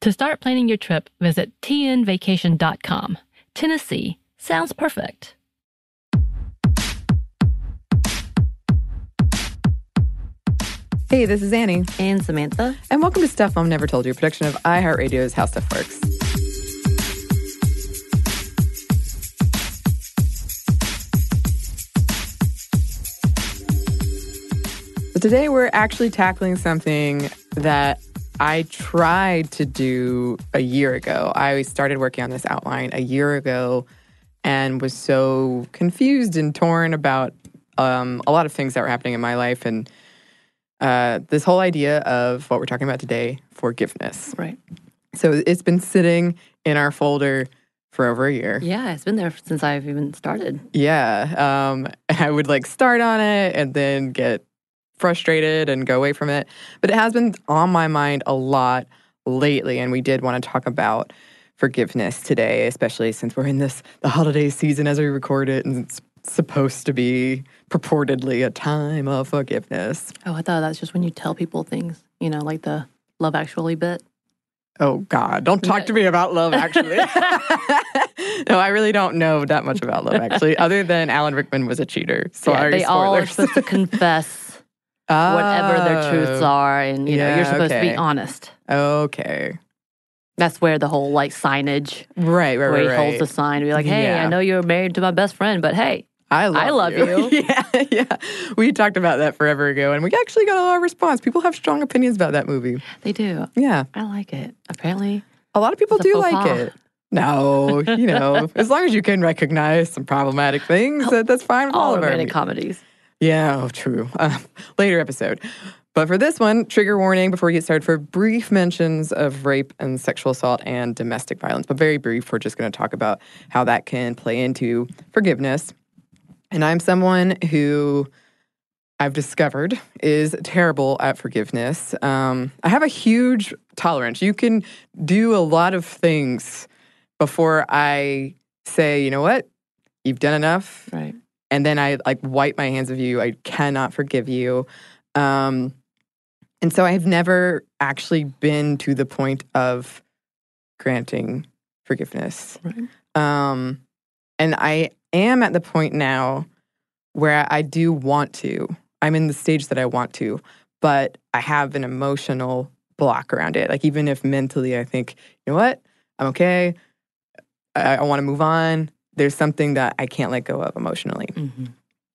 To start planning your trip, visit tnvacation.com. Tennessee sounds perfect. Hey, this is Annie, And Samantha? and welcome to Stuff Mom Never Told You, a production of iHeartRadio's How Stuff Works. So today we're actually tackling something that I tried to do a year ago. I started working on this outline a year ago and was so confused and torn about um, a lot of things that were happening in my life and uh, this whole idea of what we're talking about today forgiveness. Right. So it's been sitting in our folder for over a year. Yeah, it's been there since I've even started. Yeah. Um, I would like start on it and then get frustrated and go away from it. But it has been on my mind a lot lately. And we did want to talk about forgiveness today, especially since we're in this the holiday season as we record it and it's supposed to be purportedly a time of forgiveness. Oh, I thought that's just when you tell people things, you know, like the Love Actually bit. Oh God, don't talk to me about love actually. no, I really don't know that much about love actually, other than Alan Rickman was a cheater. Sorry, they all are supposed to confess whatever their truths Oh, are, and you know, you're supposed to be honest. Okay. That's where the whole like signage, Right, right, where right. he right. holds the sign, and be like, "Hey, Yeah. I know you're married to my best friend, but hey, I love, I love you. yeah, yeah. We talked about that forever ago, and we actually got a lot of response. People have strong opinions about that movie. they do. Yeah, I like it. Apparently, a lot of people do like pas. it. No, you know, as long as you can recognize some problematic things, oh, that, that's fine with all, all of our romantic comedies. Yeah, oh, true. Uh, later episode. But for this one, trigger warning before we get started for brief mentions of rape and sexual assault and domestic violence. But very brief, we're just going to talk about how that can play into forgiveness. And I'm someone who I've discovered is terrible at forgiveness. Um, I have a huge tolerance. You can do a lot of things before I say, you know what, you've done enough Right. And then I like wipe my hands of you. I cannot forgive you. Um, and so I've never actually been to the point of granting forgiveness. Right. Um, and I am at the point now where I do want to. I'm in the stage that I want to, but I have an emotional block around it. Like even if mentally I think, you know what, I'm okay. I, I want to move on. There's something that I can't let go of emotionally. hmm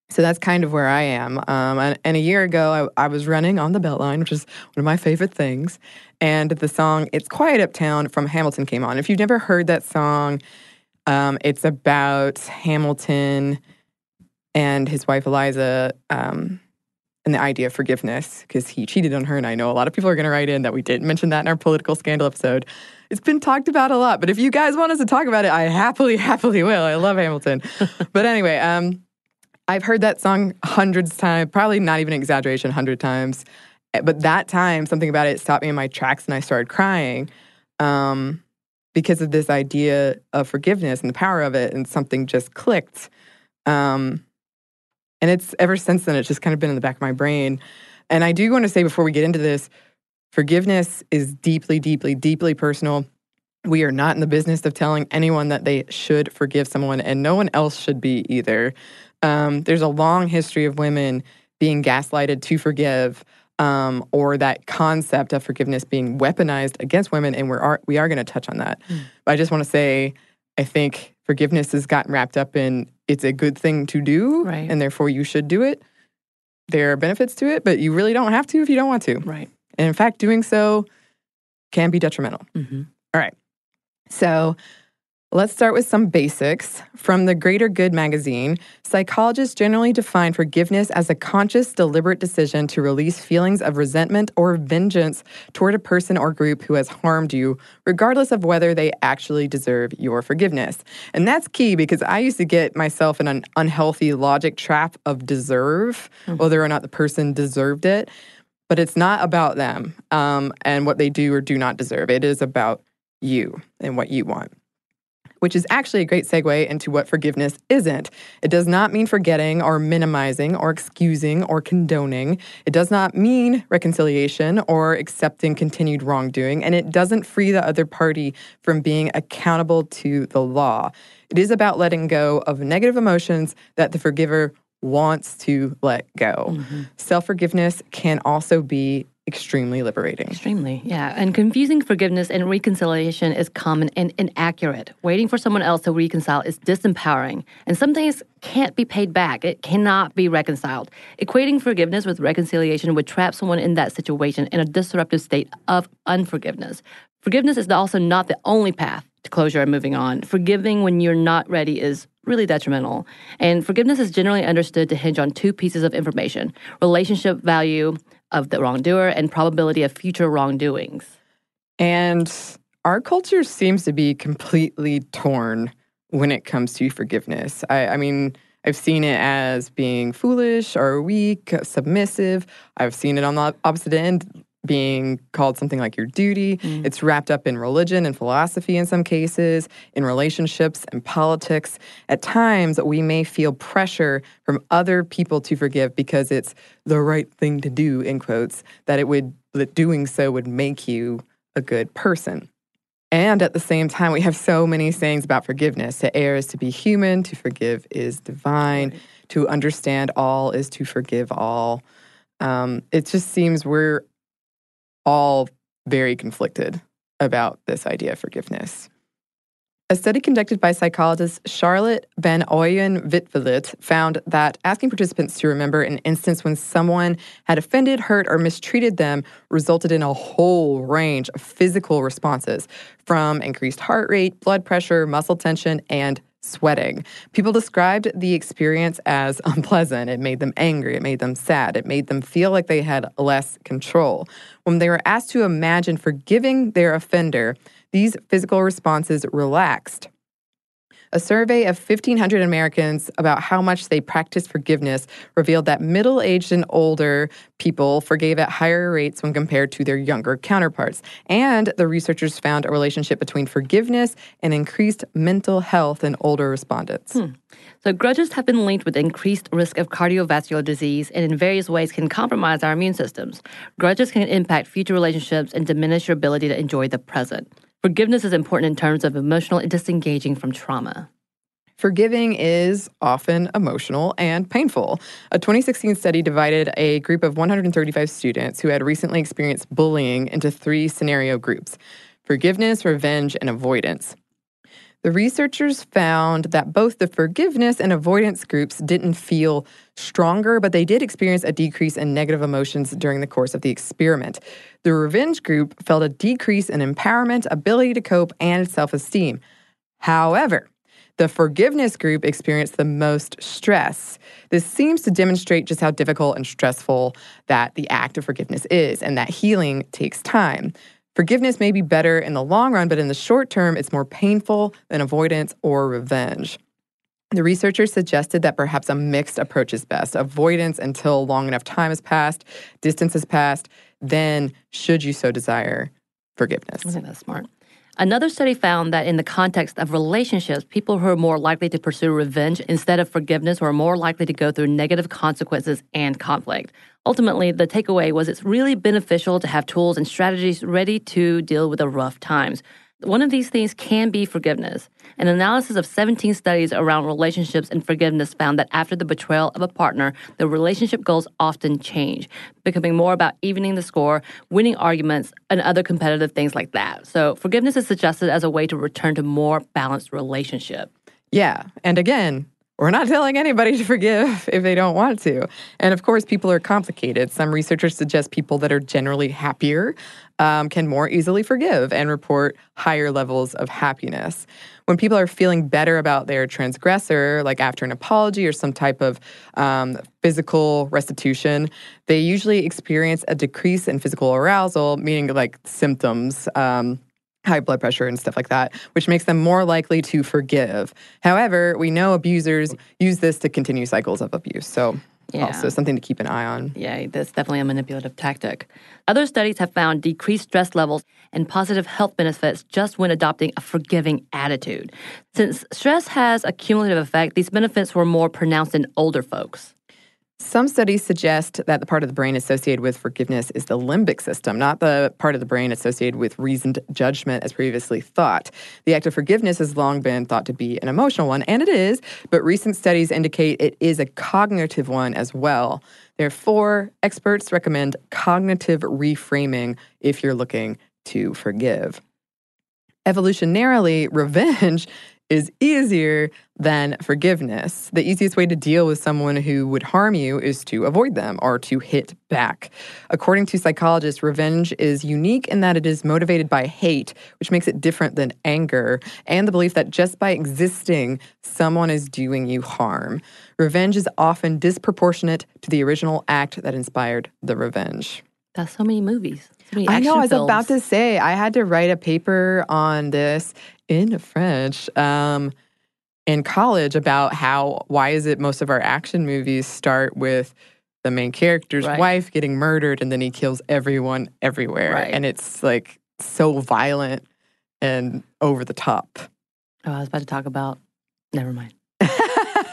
So that's kind of where I am. Um, and, and a year ago, I, I was running on the Beltline, which is one of my favorite things. And the song "It's Quiet Uptown" from Hamilton came on. If you've never heard that song, um, it's about Hamilton and his wife Eliza um, and the idea of forgiveness because he cheated on her. And I know a lot of people are going to write in that we didn't mention that in our political scandal episode. It's been talked about a lot, but if you guys want us to talk about it, I happily, happily will. I love Hamilton. but anyway, um, I've heard that song hundreds of times, probably not even exaggeration, hundred times. Eh, But that time, something about it stopped me in my tracks, and I started crying um, because of this idea of forgiveness and the power of it, and something just clicked. Um, and it's ever since then, it's just kind of been in the back of my brain. And I do want to say before we get into this, Forgiveness is deeply, deeply, deeply personal. We are not in the business of telling anyone that they should forgive someone, and no one else should be either. Um, there's a long history of women being gaslighted to forgive, um, or that concept of forgiveness being weaponized against women, and we're are, we are going to touch on that. Mm. But I just want to say, I think forgiveness has gotten wrapped up in it's a good thing to do, right. and therefore you should do it. There are benefits to it, but you really don't have to if you don't want to. Right. And in fact, doing so can be detrimental. Mm-hmm. All right. So let's start with some basics. From the Greater Good magazine, psychologists generally define forgiveness as a conscious, deliberate decision to release feelings of resentment or vengeance toward a person or group who has harmed you, regardless of whether they actually deserve your forgiveness. And that's key because I used to get myself in an unhealthy logic trap of deserve, mm-hmm. whether or not the person deserved it but it's not about them um, and what they do or do not deserve. It is about you and what you want. Which is actually a great segue into what forgiveness isn't. It does not mean forgetting or minimizing or excusing or condoning. It does not mean reconciliation or accepting continued wrongdoing. And it doesn't free the other party from being accountable to the law. It is about letting go of negative emotions that the forgiver wants to let go. Mm-hmm. Self forgiveness can also be extremely liberating. Extremely, yeah. And confusing forgiveness and reconciliation is common and inaccurate. Waiting for someone else to reconcile is disempowering, and some things can't be paid back. It cannot be reconciled. Equating forgiveness with reconciliation would trap someone in that situation in a disruptive state of unforgiveness. Forgiveness is also not the only path to closure and moving on. Forgiving when you're not ready is really detrimental. And forgiveness is generally understood to hinge on two pieces of information relationship value of the wrongdoer and probability of future wrongdoings. And our culture seems to be completely torn when it comes to forgiveness. I, I mean, I've seen it as being foolish or weak, submissive. I've seen it on the opposite end, being called something like your duty. Mm. It's wrapped up in religion and philosophy in some cases, in relationships and politics. At times, we may feel pressure from other people to forgive because it's the right thing to do, in quotes, that it would that doing so would make you a good person. And at the same time, we have so many sayings about forgiveness. To err is to be human, to forgive is divine, right. to understand all is to forgive all. Um, it just seems we're all very conflicted about this idea of forgiveness. A study conducted by psychologist Charlotte Van Oyen Witvliet found that asking participants to remember an instance when someone had offended, hurt, or mistreated them resulted in a whole range of physical responses from increased heart rate, blood pressure, muscle tension, and sweating. People described the experience as unpleasant. It made them angry. It made them sad. It made them feel like they had less control. When they were asked to imagine forgiving their offender, these physical responses relaxed. A survey of 1,500 Americans about how much they practice forgiveness revealed that middle aged and older people forgave at higher rates when compared to their younger counterparts. And the researchers found a relationship between forgiveness and increased mental health in older respondents. Hmm. So, grudges have been linked with increased risk of cardiovascular disease and in various ways can compromise our immune systems. Grudges can impact future relationships and diminish your ability to enjoy the present. Forgiveness is important in terms of emotional disengaging from trauma. Forgiving is often emotional and painful. A 2016 study divided a group of 135 students who had recently experienced bullying into three scenario groups forgiveness, revenge, and avoidance. The researchers found that both the forgiveness and avoidance groups didn't feel stronger, but they did experience a decrease in negative emotions during the course of the experiment. The revenge group felt a decrease in empowerment, ability to cope, and self esteem. However, the forgiveness group experienced the most stress. This seems to demonstrate just how difficult and stressful that the act of forgiveness is, and that healing takes time. Forgiveness may be better in the long run, but in the short term, it's more painful than avoidance or revenge. The researchers suggested that perhaps a mixed approach is best avoidance until long enough time has passed, distance has passed, then, should you so desire, forgiveness. I think that's smart. Another study found that in the context of relationships, people who are more likely to pursue revenge instead of forgiveness were more likely to go through negative consequences and conflict. Ultimately, the takeaway was it's really beneficial to have tools and strategies ready to deal with the rough times. One of these things can be forgiveness. An analysis of 17 studies around relationships and forgiveness found that after the betrayal of a partner, the relationship goals often change, becoming more about evening the score, winning arguments, and other competitive things like that. So, forgiveness is suggested as a way to return to more balanced relationship. Yeah. And again, we're not telling anybody to forgive if they don't want to. And of course, people are complicated. Some researchers suggest people that are generally happier um, can more easily forgive and report higher levels of happiness. When people are feeling better about their transgressor, like after an apology or some type of um, physical restitution, they usually experience a decrease in physical arousal, meaning like symptoms. Um, high blood pressure and stuff like that, which makes them more likely to forgive. However, we know abusers use this to continue cycles of abuse. So, Yeah. also something to keep an eye on. Yeah, that's definitely a manipulative tactic. Other studies have found decreased stress levels and positive health benefits just when adopting a forgiving attitude. Since stress has a cumulative effect, these benefits were more pronounced in older folks. Some studies suggest that the part of the brain associated with forgiveness is the limbic system, not the part of the brain associated with reasoned judgment as previously thought. The act of forgiveness has long been thought to be an emotional one, and it is, but recent studies indicate it is a cognitive one as well. Therefore, experts recommend cognitive reframing if you're looking to forgive. Evolutionarily, revenge is easier than forgiveness. The easiest way to deal with someone who would harm you is to avoid them or to hit back. According to psychologists, revenge is unique in that it is motivated by hate, which makes it different than anger, and the belief that just by existing, someone is doing you harm. Revenge is often disproportionate to the original act that inspired the revenge. That's so many movies. So many I know. I was about to say I had to write a paper on this in French um, in college about how why is it most of our action movies start with the main character's Right. wife getting murdered and then he kills everyone everywhere Right. and it's like so violent and over the top. Oh, I was about to talk about. Never mind.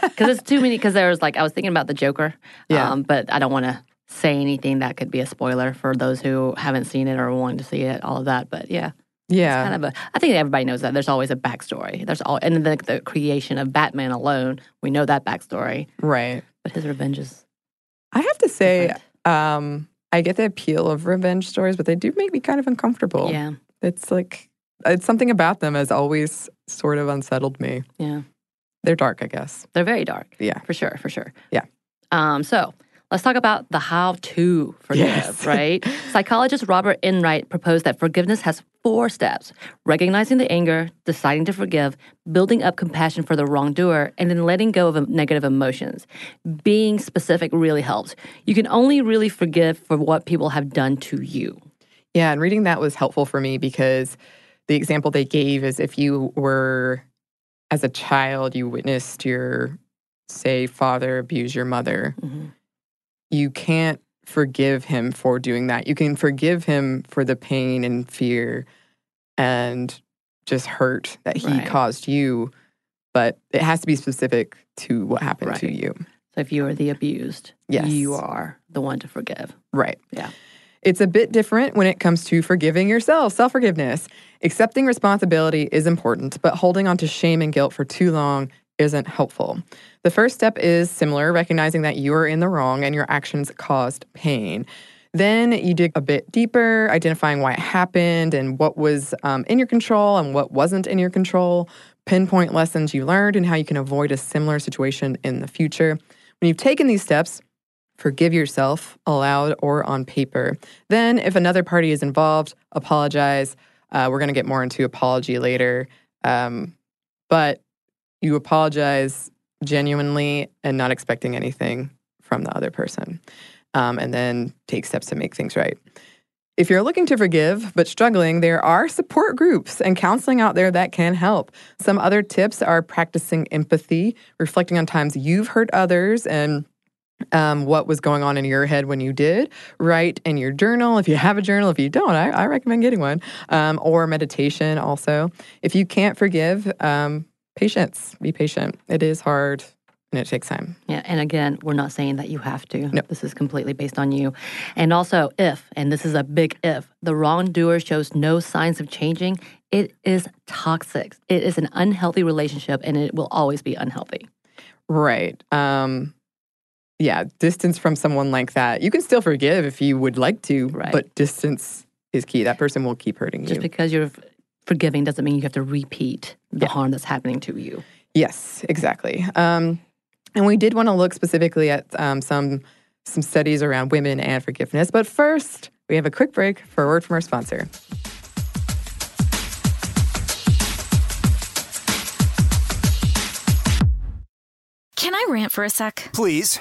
Because it's too many. Because there was like I was thinking about the Joker. Yeah. Um, but I don't want to say anything that could be a spoiler for those who haven't seen it or want to see it. All of that. But yeah, yeah. kind of a. I think everybody knows that. There's always a backstory. There's all and the, the creation of Batman alone. We know that backstory. right. But his revenge is I have to say different. um, I get the appeal of revenge stories, but they do make me kind of uncomfortable. yeah, It's like it's something about them has always sort of unsettled me. yeah. They're dark, I guess. They're very dark. Yeah. for sure, for sure. Yeah. Um, so let's talk about the how to forgive, Yes. right? Psychologist Robert Enright proposed that forgiveness has four steps recognizing the anger, deciding to forgive, building up compassion for the wrongdoer, and then letting go of negative emotions. Being specific really helps. You can only really forgive for what people have done to you. Yeah, and reading that was helpful for me because the example they gave is if you were as a child you witnessed your say father abuse your mother, Mhm. You can't forgive him for doing that. You can forgive him for the pain and fear and just hurt that he Right. caused you, but it has to be specific to what happened to you. So if you are the abused, Yes. you are the one to forgive. Right. Yeah. It's a bit different when it comes to forgiving yourself, self forgiveness. Accepting responsibility is important, but holding on to shame and guilt for too long isn't helpful. The first step is similar, recognizing that you are in the wrong and your actions caused pain. Then you dig a bit deeper, identifying why it happened and what was um, in your control and what wasn't in your control. Pinpoint lessons you learned and how you can avoid a similar situation in the future. When you've taken these steps, forgive yourself aloud or on paper. Then, if another party is involved, apologize. Uh, we're going to get more into apology later. Um, but you apologize genuinely and not expecting anything from the other person. Um, and then take steps to make things right. If you're looking to forgive but struggling, there are support groups and counseling out there that can help. Some other tips are practicing empathy, reflecting on times you've hurt others, and um, what was going on in your head when you did. Write in your journal. If you have a journal, if you don't, I, I recommend getting one. Um, or meditation also. If you can't forgive, um, patience. Be patient. It is hard and it takes time. Yeah, and again, we're not saying that you have to. No. This is completely based on you. And also, if, and this is a big if, the wrongdoer shows no signs of changing, it is toxic. It is an unhealthy relationship and it will always be unhealthy. Right. Um, yeah, distance from someone like that. You can still forgive if you would like to, Right. but distance is key. That person will keep hurting Just you. Just because you're forgiving doesn't mean you have to repeat the harm that's happening to you. Yes, exactly. Um, and we did want to look specifically at um, some some studies around women and forgiveness. But first, we have a quick break for a word from our sponsor. Can I rant for a sec? Please.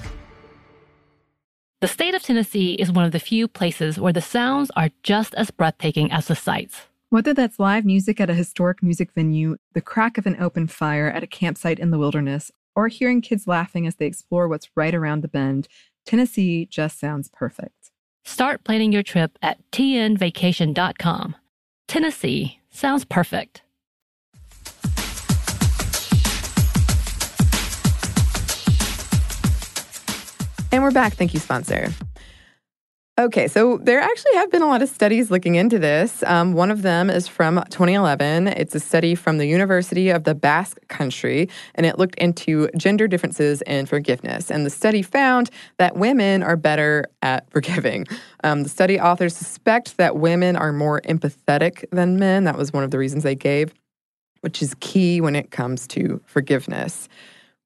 The state of Tennessee is one of the few places where the sounds are just as breathtaking as the sights. Whether that's live music at a historic music venue, the crack of an open fire at a campsite in the wilderness, or hearing kids laughing as they explore what's right around the bend, Tennessee just sounds perfect. Start planning your trip at tnvacation.com. Tennessee sounds perfect. And we're back. Thank you, sponsor. Okay, so there actually have been a lot of studies looking into this. Um, one of them is from 2011. It's a study from the University of the Basque Country, and it looked into gender differences in forgiveness. And the study found that women are better at forgiving. Um, the study authors suspect that women are more empathetic than men. That was one of the reasons they gave, which is key when it comes to forgiveness.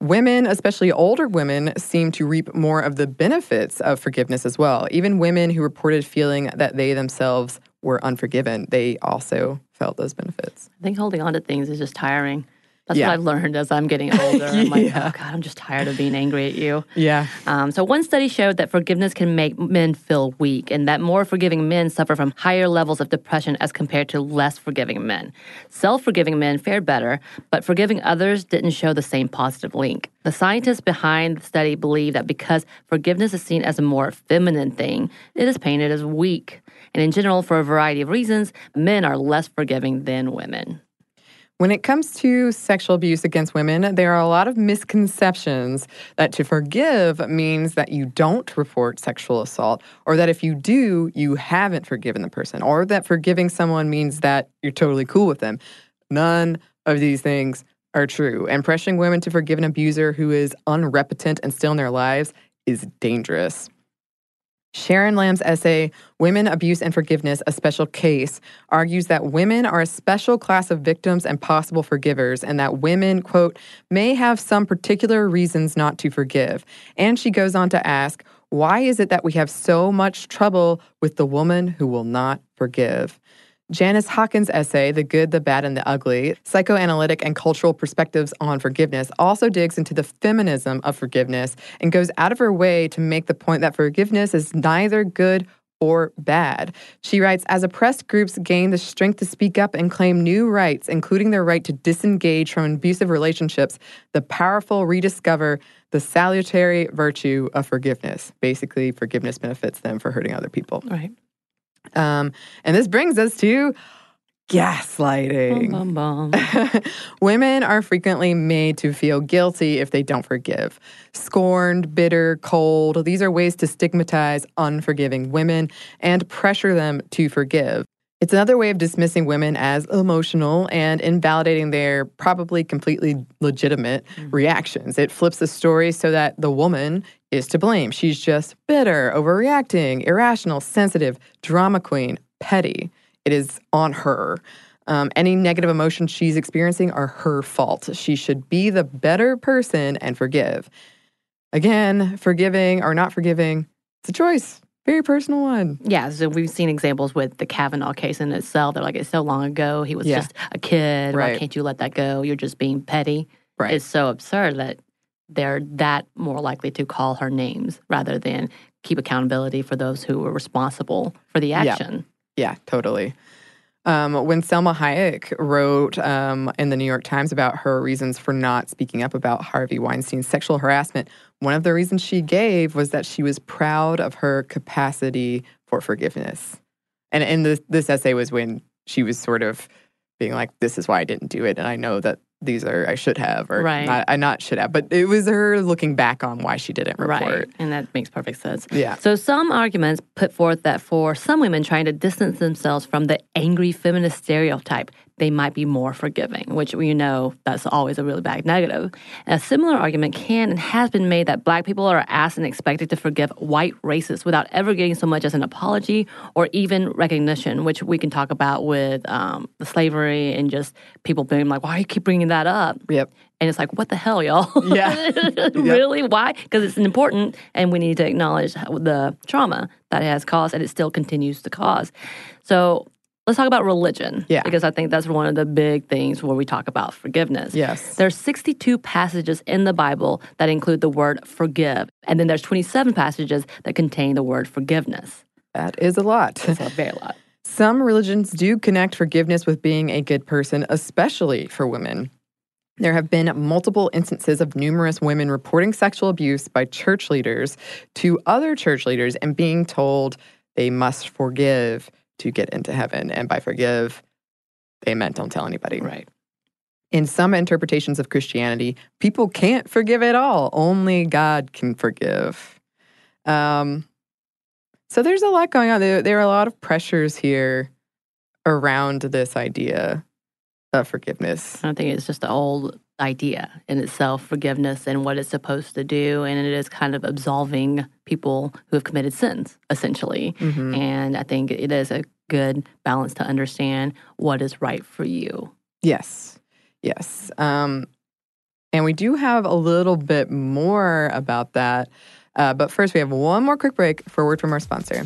Women, especially older women, seem to reap more of the benefits of forgiveness as well. Even women who reported feeling that they themselves were unforgiven, they also felt those benefits. I think holding on to things is just tiring. That's Yeah. what I've learned as I'm getting older. I'm like, Yeah. oh God, I'm just tired of being angry at you. Yeah. Um, so, one study showed that forgiveness can make men feel weak, and that more forgiving men suffer from higher levels of depression as compared to less forgiving men. Self forgiving men fared better, but forgiving others didn't show the same positive link. The scientists behind the study believe that because forgiveness is seen as a more feminine thing, it is painted as weak. And in general, for a variety of reasons, men are less forgiving than women. When it comes to sexual abuse against women, there are a lot of misconceptions that to forgive means that you don't report sexual assault, or that if you do, you haven't forgiven the person, or that forgiving someone means that you're totally cool with them. None of these things are true. And pressuring women to forgive an abuser who is unrepentant and still in their lives is dangerous. Sharon Lamb's essay, Women, Abuse, and Forgiveness A Special Case, argues that women are a special class of victims and possible forgivers, and that women, quote, may have some particular reasons not to forgive. And she goes on to ask, why is it that we have so much trouble with the woman who will not forgive? Janice Haaken's essay, The Good, the Bad, and the Ugly Psychoanalytic and Cultural Perspectives on Forgiveness, also digs into the feminism of forgiveness and goes out of her way to make the point that forgiveness is neither good or bad. She writes As oppressed groups gain the strength to speak up and claim new rights, including their right to disengage from abusive relationships, the powerful rediscover the salutary virtue of forgiveness. Basically, forgiveness benefits them for hurting other people. Right. Um, and this brings us to gaslighting. Bum, bum, bum. Women are frequently made to feel guilty if they don't forgive. Scorned, bitter, cold, these are ways to stigmatize unforgiving women and pressure them to forgive. It's another way of dismissing women as emotional and invalidating their probably completely legitimate reactions. It flips the story so that the woman is to blame. She's just bitter, overreacting, irrational, sensitive, drama queen, petty. It is on her. Um, any negative emotions she's experiencing are her fault. She should be the better person and forgive. Again, forgiving or not forgiving, it's a choice. Very personal one. Yeah, so we've seen examples with the Kavanaugh case in itself. They're like, it's so long ago. He was Yeah. just a kid. Why Right. can't you let that go? You're just being petty. Right. It's so absurd that they're that more likely to call her names rather than keep accountability for those who were responsible for the action. Yeah, totally. Um, when Salma Hayek wrote um, in the New York Times about her reasons for not speaking up about Harvey Weinstein's sexual harassment, one of the reasons she gave was that she was proud of her capacity for forgiveness. And and this this essay was when she was sort of being like, "This is why I didn't do it," and I know that these are I should have, or Right. not, I not should have, but it was her looking back on why she didn't report. Right. And that makes perfect sense. Yeah. So some arguments put forth that for some women trying to distance themselves from the angry feminist stereotype, they might be more forgiving, which we know that's always a really bad negative. A similar argument can and has been made that black people are asked and expected to forgive white racists without ever getting so much as an apology or even recognition, which we can talk about with um, the slavery and just people being like, why do you keep bringing that up? Yep. And it's like, what the hell, y'all? Yeah. really? Why? Because it's important and we need to acknowledge the trauma that it has caused and it still continues to cause. So let's talk about religion. Yeah. Because I think that's one of the big things where we talk about forgiveness. Yes. There's 62 passages in the Bible that include the word forgive. And then there's 27 passages that contain the word forgiveness. That is a lot. It's a very lot. Some religions do connect forgiveness with being a good person, especially for women. There have been multiple instances of numerous women reporting sexual abuse by church leaders to other church leaders and being told they must forgive to get into heaven. And by forgive, they meant don't tell anybody. Right. In some interpretations of Christianity, people can't forgive at all. Only God can forgive. Um, so there's a lot going on. There, there are a lot of pressures here around this idea of forgiveness. I don't think it's just the old idea in itself, forgiveness and what it's supposed to do. And it is kind of absolving people who have committed sins, essentially. Mhm. And I think it is a good balance to understand what is right for you. Yes, yes. Um, and we do have a little bit more about that. Uh, but first, we have one more quick break for a word from our sponsor.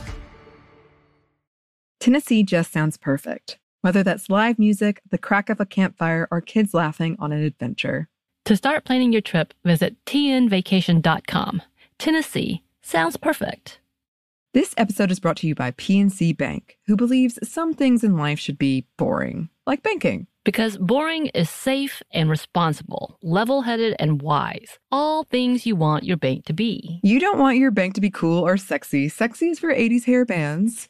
Tennessee just sounds perfect, whether that's live music, the crack of a campfire, or kids laughing on an adventure. To start planning your trip, visit tnvacation.com. Tennessee, sounds perfect. This episode is brought to you by PNC Bank, who believes some things in life should be boring, like banking. Because boring is safe and responsible, level headed and wise. All things you want your bank to be. You don't want your bank to be cool or sexy. Sexy is for 80s hair bands,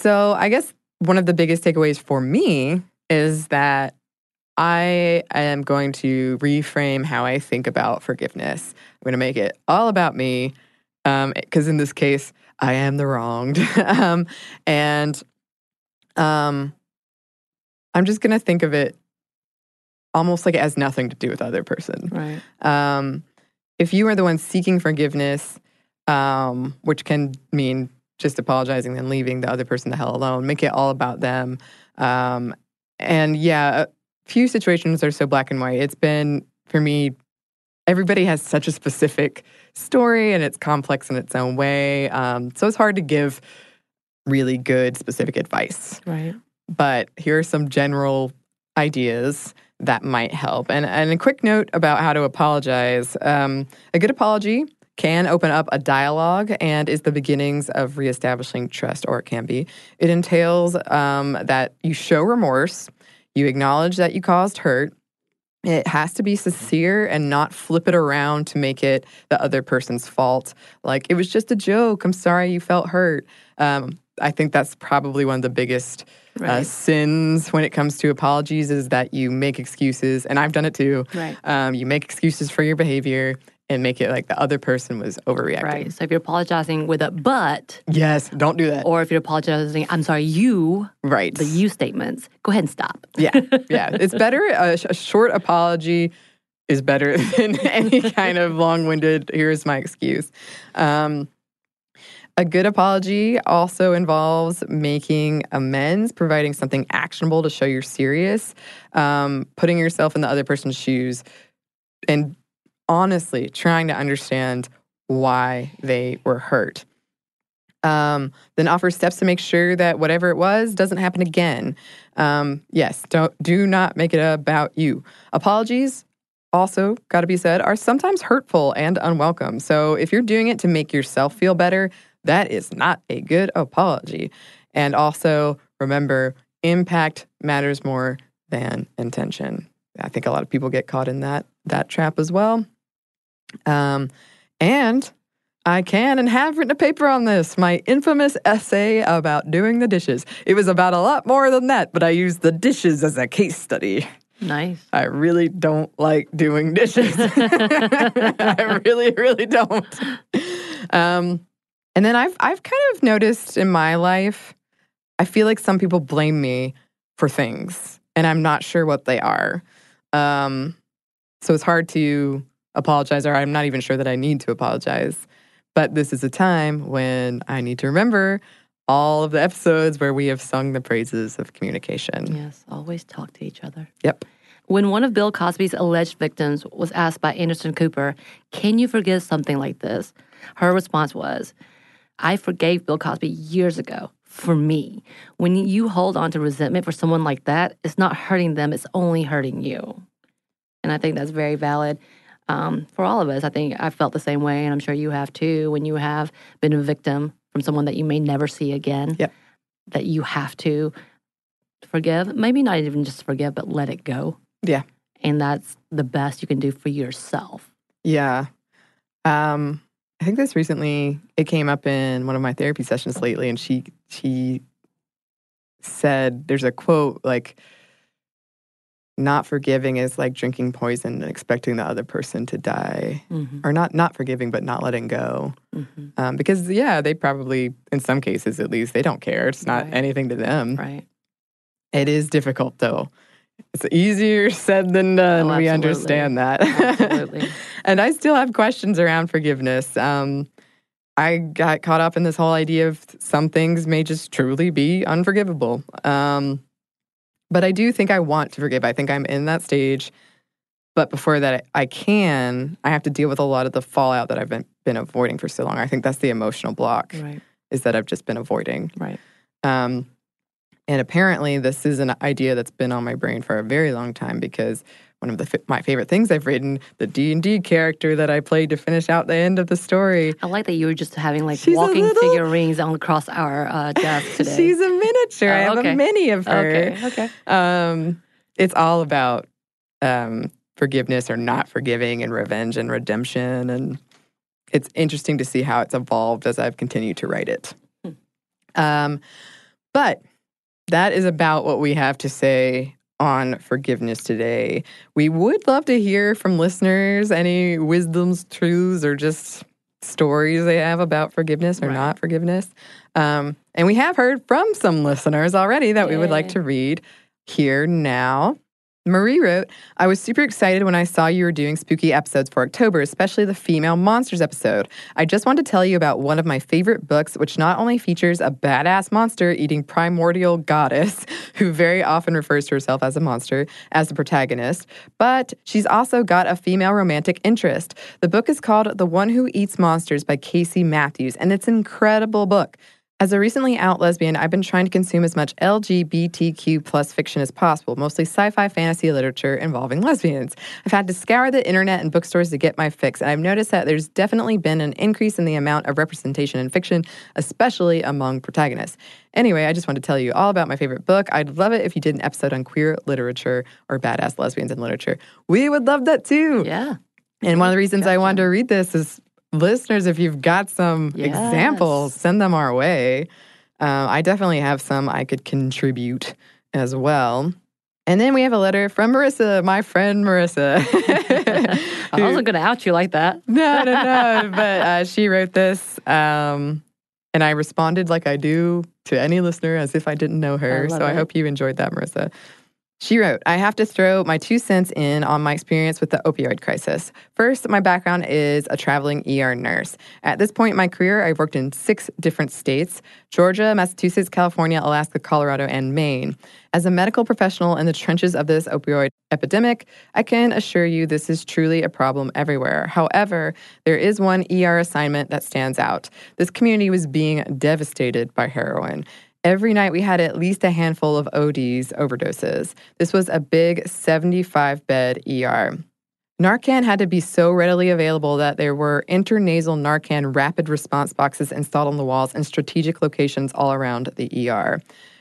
So, I guess one of the biggest takeaways for me is that I am going to reframe how I think about forgiveness. I'm going to make it all about me because in this case, I am the wronged. um, and um, I'm just going to think of it almost like it has nothing to do with the other person. Right. Um, if you are the one seeking forgiveness, um, which can mean just apologizing and leaving the other person the hell alone, make it all about them. Um, and yeah, a few situations are so black and white. It's been for me. Everybody has such a specific story, and it's complex in its own way. Um, so it's hard to give really good specific advice Right. but here are some general ideas that might help. And, and a quick note about how to apologize. Um, a good apology can open up a dialogue and is the beginnings of reestablishing trust, or it can be. It entails um, that you show remorse, you acknowledge that you caused hurt. It has to be sincere and not flip it around to make it the other person's fault. Like, it was just a joke. I'm sorry you felt hurt. Um, I think that's probably one of the biggest uh, sins when it comes to apologies is that you make excuses, and I've done it too. Right. Um, you make excuses for your behavior and make it like the other person was overreacting. Right. So if you're apologizing with a but, Yes, don't do that. or if you're apologizing, I'm sorry, you, right. the you statements, go ahead and stop. Yeah, yeah. It's better. A, sh- a short apology is better than any kind of long-winded. Here's my excuse. Um, a good apology also involves making amends, providing something actionable to show you're serious, um, putting yourself in the other person's shoes, and honestly trying to understand why they were hurt. Um, then offer steps to make sure that whatever it was doesn't happen again. Um, yes, don't do not make it about you. Apologies, also got to be said, are sometimes hurtful and unwelcome. So if you're doing it to make yourself feel better, that is not a good apology. And also remember, impact matters more than intention. I think a lot of people get caught in that that trap as well. Um, and I can and have written a paper on this, my infamous essay about doing the dishes. It was about a lot more than that, but I used the dishes as a case study. Nice. I really don't like doing dishes. I really, really don't. Um, and then I've I've kind of noticed in my life, I feel like some people blame me for things, and I'm not sure what they are. Um, so it's hard to apologize, or I'm not even sure that I need to apologize. But this is a time when I need to remember all of the episodes where we have sung the praises of communication. Yes. Always talk to each other. Yep. When one of Bill Cosby's alleged victims was asked by Anderson Cooper, Can you forgive something like this? Her response was, I forgave Bill Cosby years ago for me. When you hold on to resentment for someone like that, it's not hurting them, it's only hurting you. And I think that's very valid um, for all of us. I think I felt the same way, and I'm sure you have too, when you have been a victim from someone that you may never see again, Yep. that you have to forgive. Maybe not even just forgive, but let it go. Yeah. And that's the best you can do for yourself. Yeah. Um, I think this recently it came up in one of my therapy sessions lately, and she she said there's a quote like not forgiving is like drinking poison and expecting the other person to die Mm-hmm. or not not forgiving but not letting go Mm-hmm. um, because yeah they probably in some cases at least they don't care it's not Right. anything to them Right. it is difficult though it's easier said than done Oh, we understand that Absolutely. and I still have questions around forgiveness. Um, I got caught up in this whole idea of some things may just truly be unforgivable. Um, but I do think I want to forgive. I think I'm in that stage. But before that, I can. I have to deal with a lot of the fallout that I've been been avoiding for so long. I think that's the emotional block. Right. Is that I've just been avoiding. Right. Um, and apparently, this is an idea that's been on my brain for a very long time because one of the my favorite things I've written, the D and D character that I played to finish out the end of the story. I like that you were just having like She's walking little- figurines on across our uh, desk today. She's a miniature. I Oh, have a mini of her. okay. Okay. Um, it's all about um, forgiveness or not forgiving and revenge and redemption. And it's interesting to see how it's evolved as I've continued to write it. Hmm. Um, but that is about what we have to say on forgiveness today. We would love to hear from listeners any wisdoms, truths, or just stories they have about forgiveness or Right. not forgiveness. Um, and we have heard from some listeners already that we would like to read here now. Marie wrote, I was super excited when I saw you were doing spooky episodes for October, especially the female monsters episode. I just want to tell you about one of my favorite books, which not only features a badass monster eating primordial goddess, who very often refers to herself as a monster, as the protagonist, but she's also got a female romantic interest. The book is called The One Who Eats Monsters by Casey Matthews, and it's an incredible book. As a recently out lesbian, I've been trying to consume as much LGBTQ plus fiction as possible, mostly sci-fi fantasy literature involving lesbians. I've had to scour the internet and bookstores to get my fix, and I've noticed that there's definitely been an increase in the amount of representation in fiction, especially among protagonists. Anyway, I just want to tell you all about my favorite book. I'd love it if you did an episode on queer literature or badass lesbians in literature. We would love that too. Yeah. And one of the reasons I wanted to read this is listeners, if you've got some Yes. examples, send them our way. Um, I definitely have some I could contribute as well. And then we have a letter from Marissa, my friend Marissa. I wasn't going to out you like that. no, no, no. But uh, she wrote this, um, and I responded like I do to any listener as if I didn't know her. I so I hope you enjoyed that, Marissa. She wrote, I have to throw my two cents in on my experience with the opioid crisis. First, my background is a traveling ER nurse. At this point in my career, I've worked in six different states Georgia, Massachusetts, California, Alaska, Colorado, and Maine. As a medical professional in the trenches of this opioid epidemic, I can assure you this is truly a problem everywhere. However, there is one ER assignment that stands out. This community was being devastated by heroin. Every night we had at least a handful of ODs, overdoses. This was a big 75 bed ER. Narcan had to be so readily available that there were intranasal Narcan rapid response boxes installed on the walls in strategic locations all around the ER.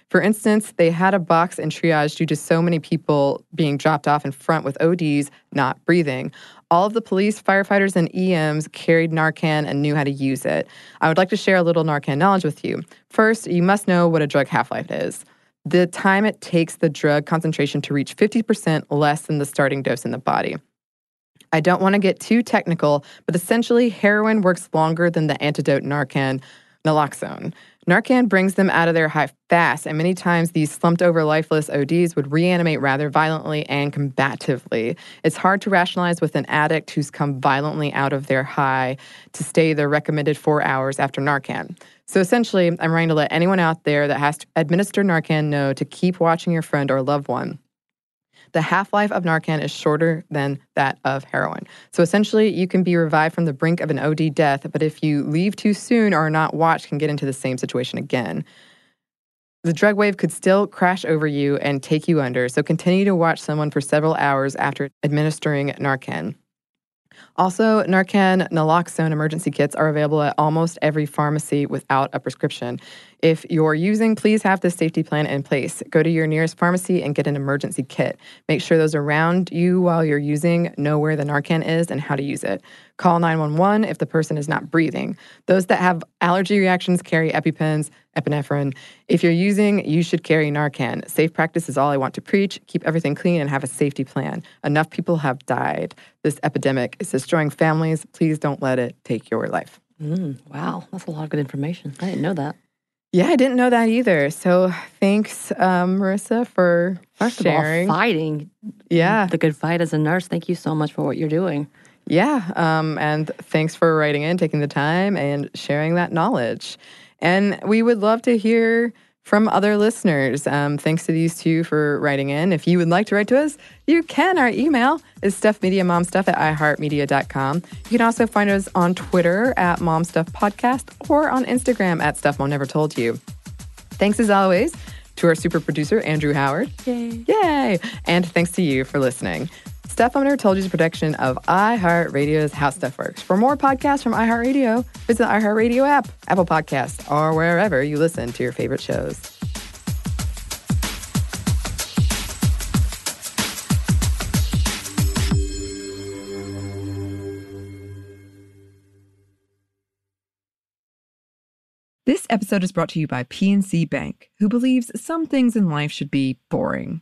For instance, they had a box in triage due to so many people being dropped off in front with ODs not breathing. All of the police, firefighters, and EMs carried Narcan and knew how to use it. I would like to share a little Narcan knowledge with you. First, you must know what a drug half life is. The time it takes the drug concentration to reach 50% less than the starting dose in the body. I don't want to get too technical, but essentially, heroin works longer than the antidote Narcan, naloxone. Narcan brings them out of their high fast, and many times these slumped over lifeless ODs would reanimate rather violently and combatively. It's hard to rationalize with an addict who's come violently out of their high to stay the recommended four hours after Narcan. So essentially, I'm trying to let anyone out there that has to administer Narcan know to keep watching your friend or loved one. The half life of Narcan is shorter than that of heroin. So essentially, you can be revived from the brink of an OD death, but if you leave too soon or are not watched, can get into the same situation again. The drug wave could still crash over you and take you under, so continue to watch someone for several hours after administering Narcan. Also, Narcan naloxone emergency kits are available at almost every pharmacy without a prescription. If you're using, please have the safety plan in place. Go to your nearest pharmacy and get an emergency kit. Make sure those around you while you're using know where the Narcan is and how to use it. Call 911 if the person is not breathing. Those that have allergy reactions carry EpiPens, epinephrine. If you're using, you should carry Narcan. Safe practice is all I want to preach. Keep everything clean and have a safety plan. Enough people have died. This epidemic is destroying families. Please don't let it take your life. Mm, wow, that's a lot of good information. I didn't know that. Yeah, I didn't know that either. So thanks, um, Marissa, for First sharing. of all, fighting yeah, the good fight as a nurse. Thank you so much for what you're doing. Yeah, um, and thanks for writing in, taking the time, and sharing that knowledge. And we would love to hear from other listeners. Um, thanks to these two for writing in. If you would like to write to us, you can. Our email is stuffmediamomstuff at iheartmedia.com. You can also find us on Twitter at momstuffpodcast or on Instagram at Stuff Mom Never Told You. Thanks as always to our super producer, Andrew Howard. Yay. Yay. And thanks to you for listening. Stuff Never Told You is a production of iHeartRadio's How Stuff Works. For more podcasts from iHeartRadio, visit the iHeartRadio app, Apple Podcasts, or wherever you listen to your favorite shows. This episode is brought to you by PNC Bank, who believes some things in life should be boring,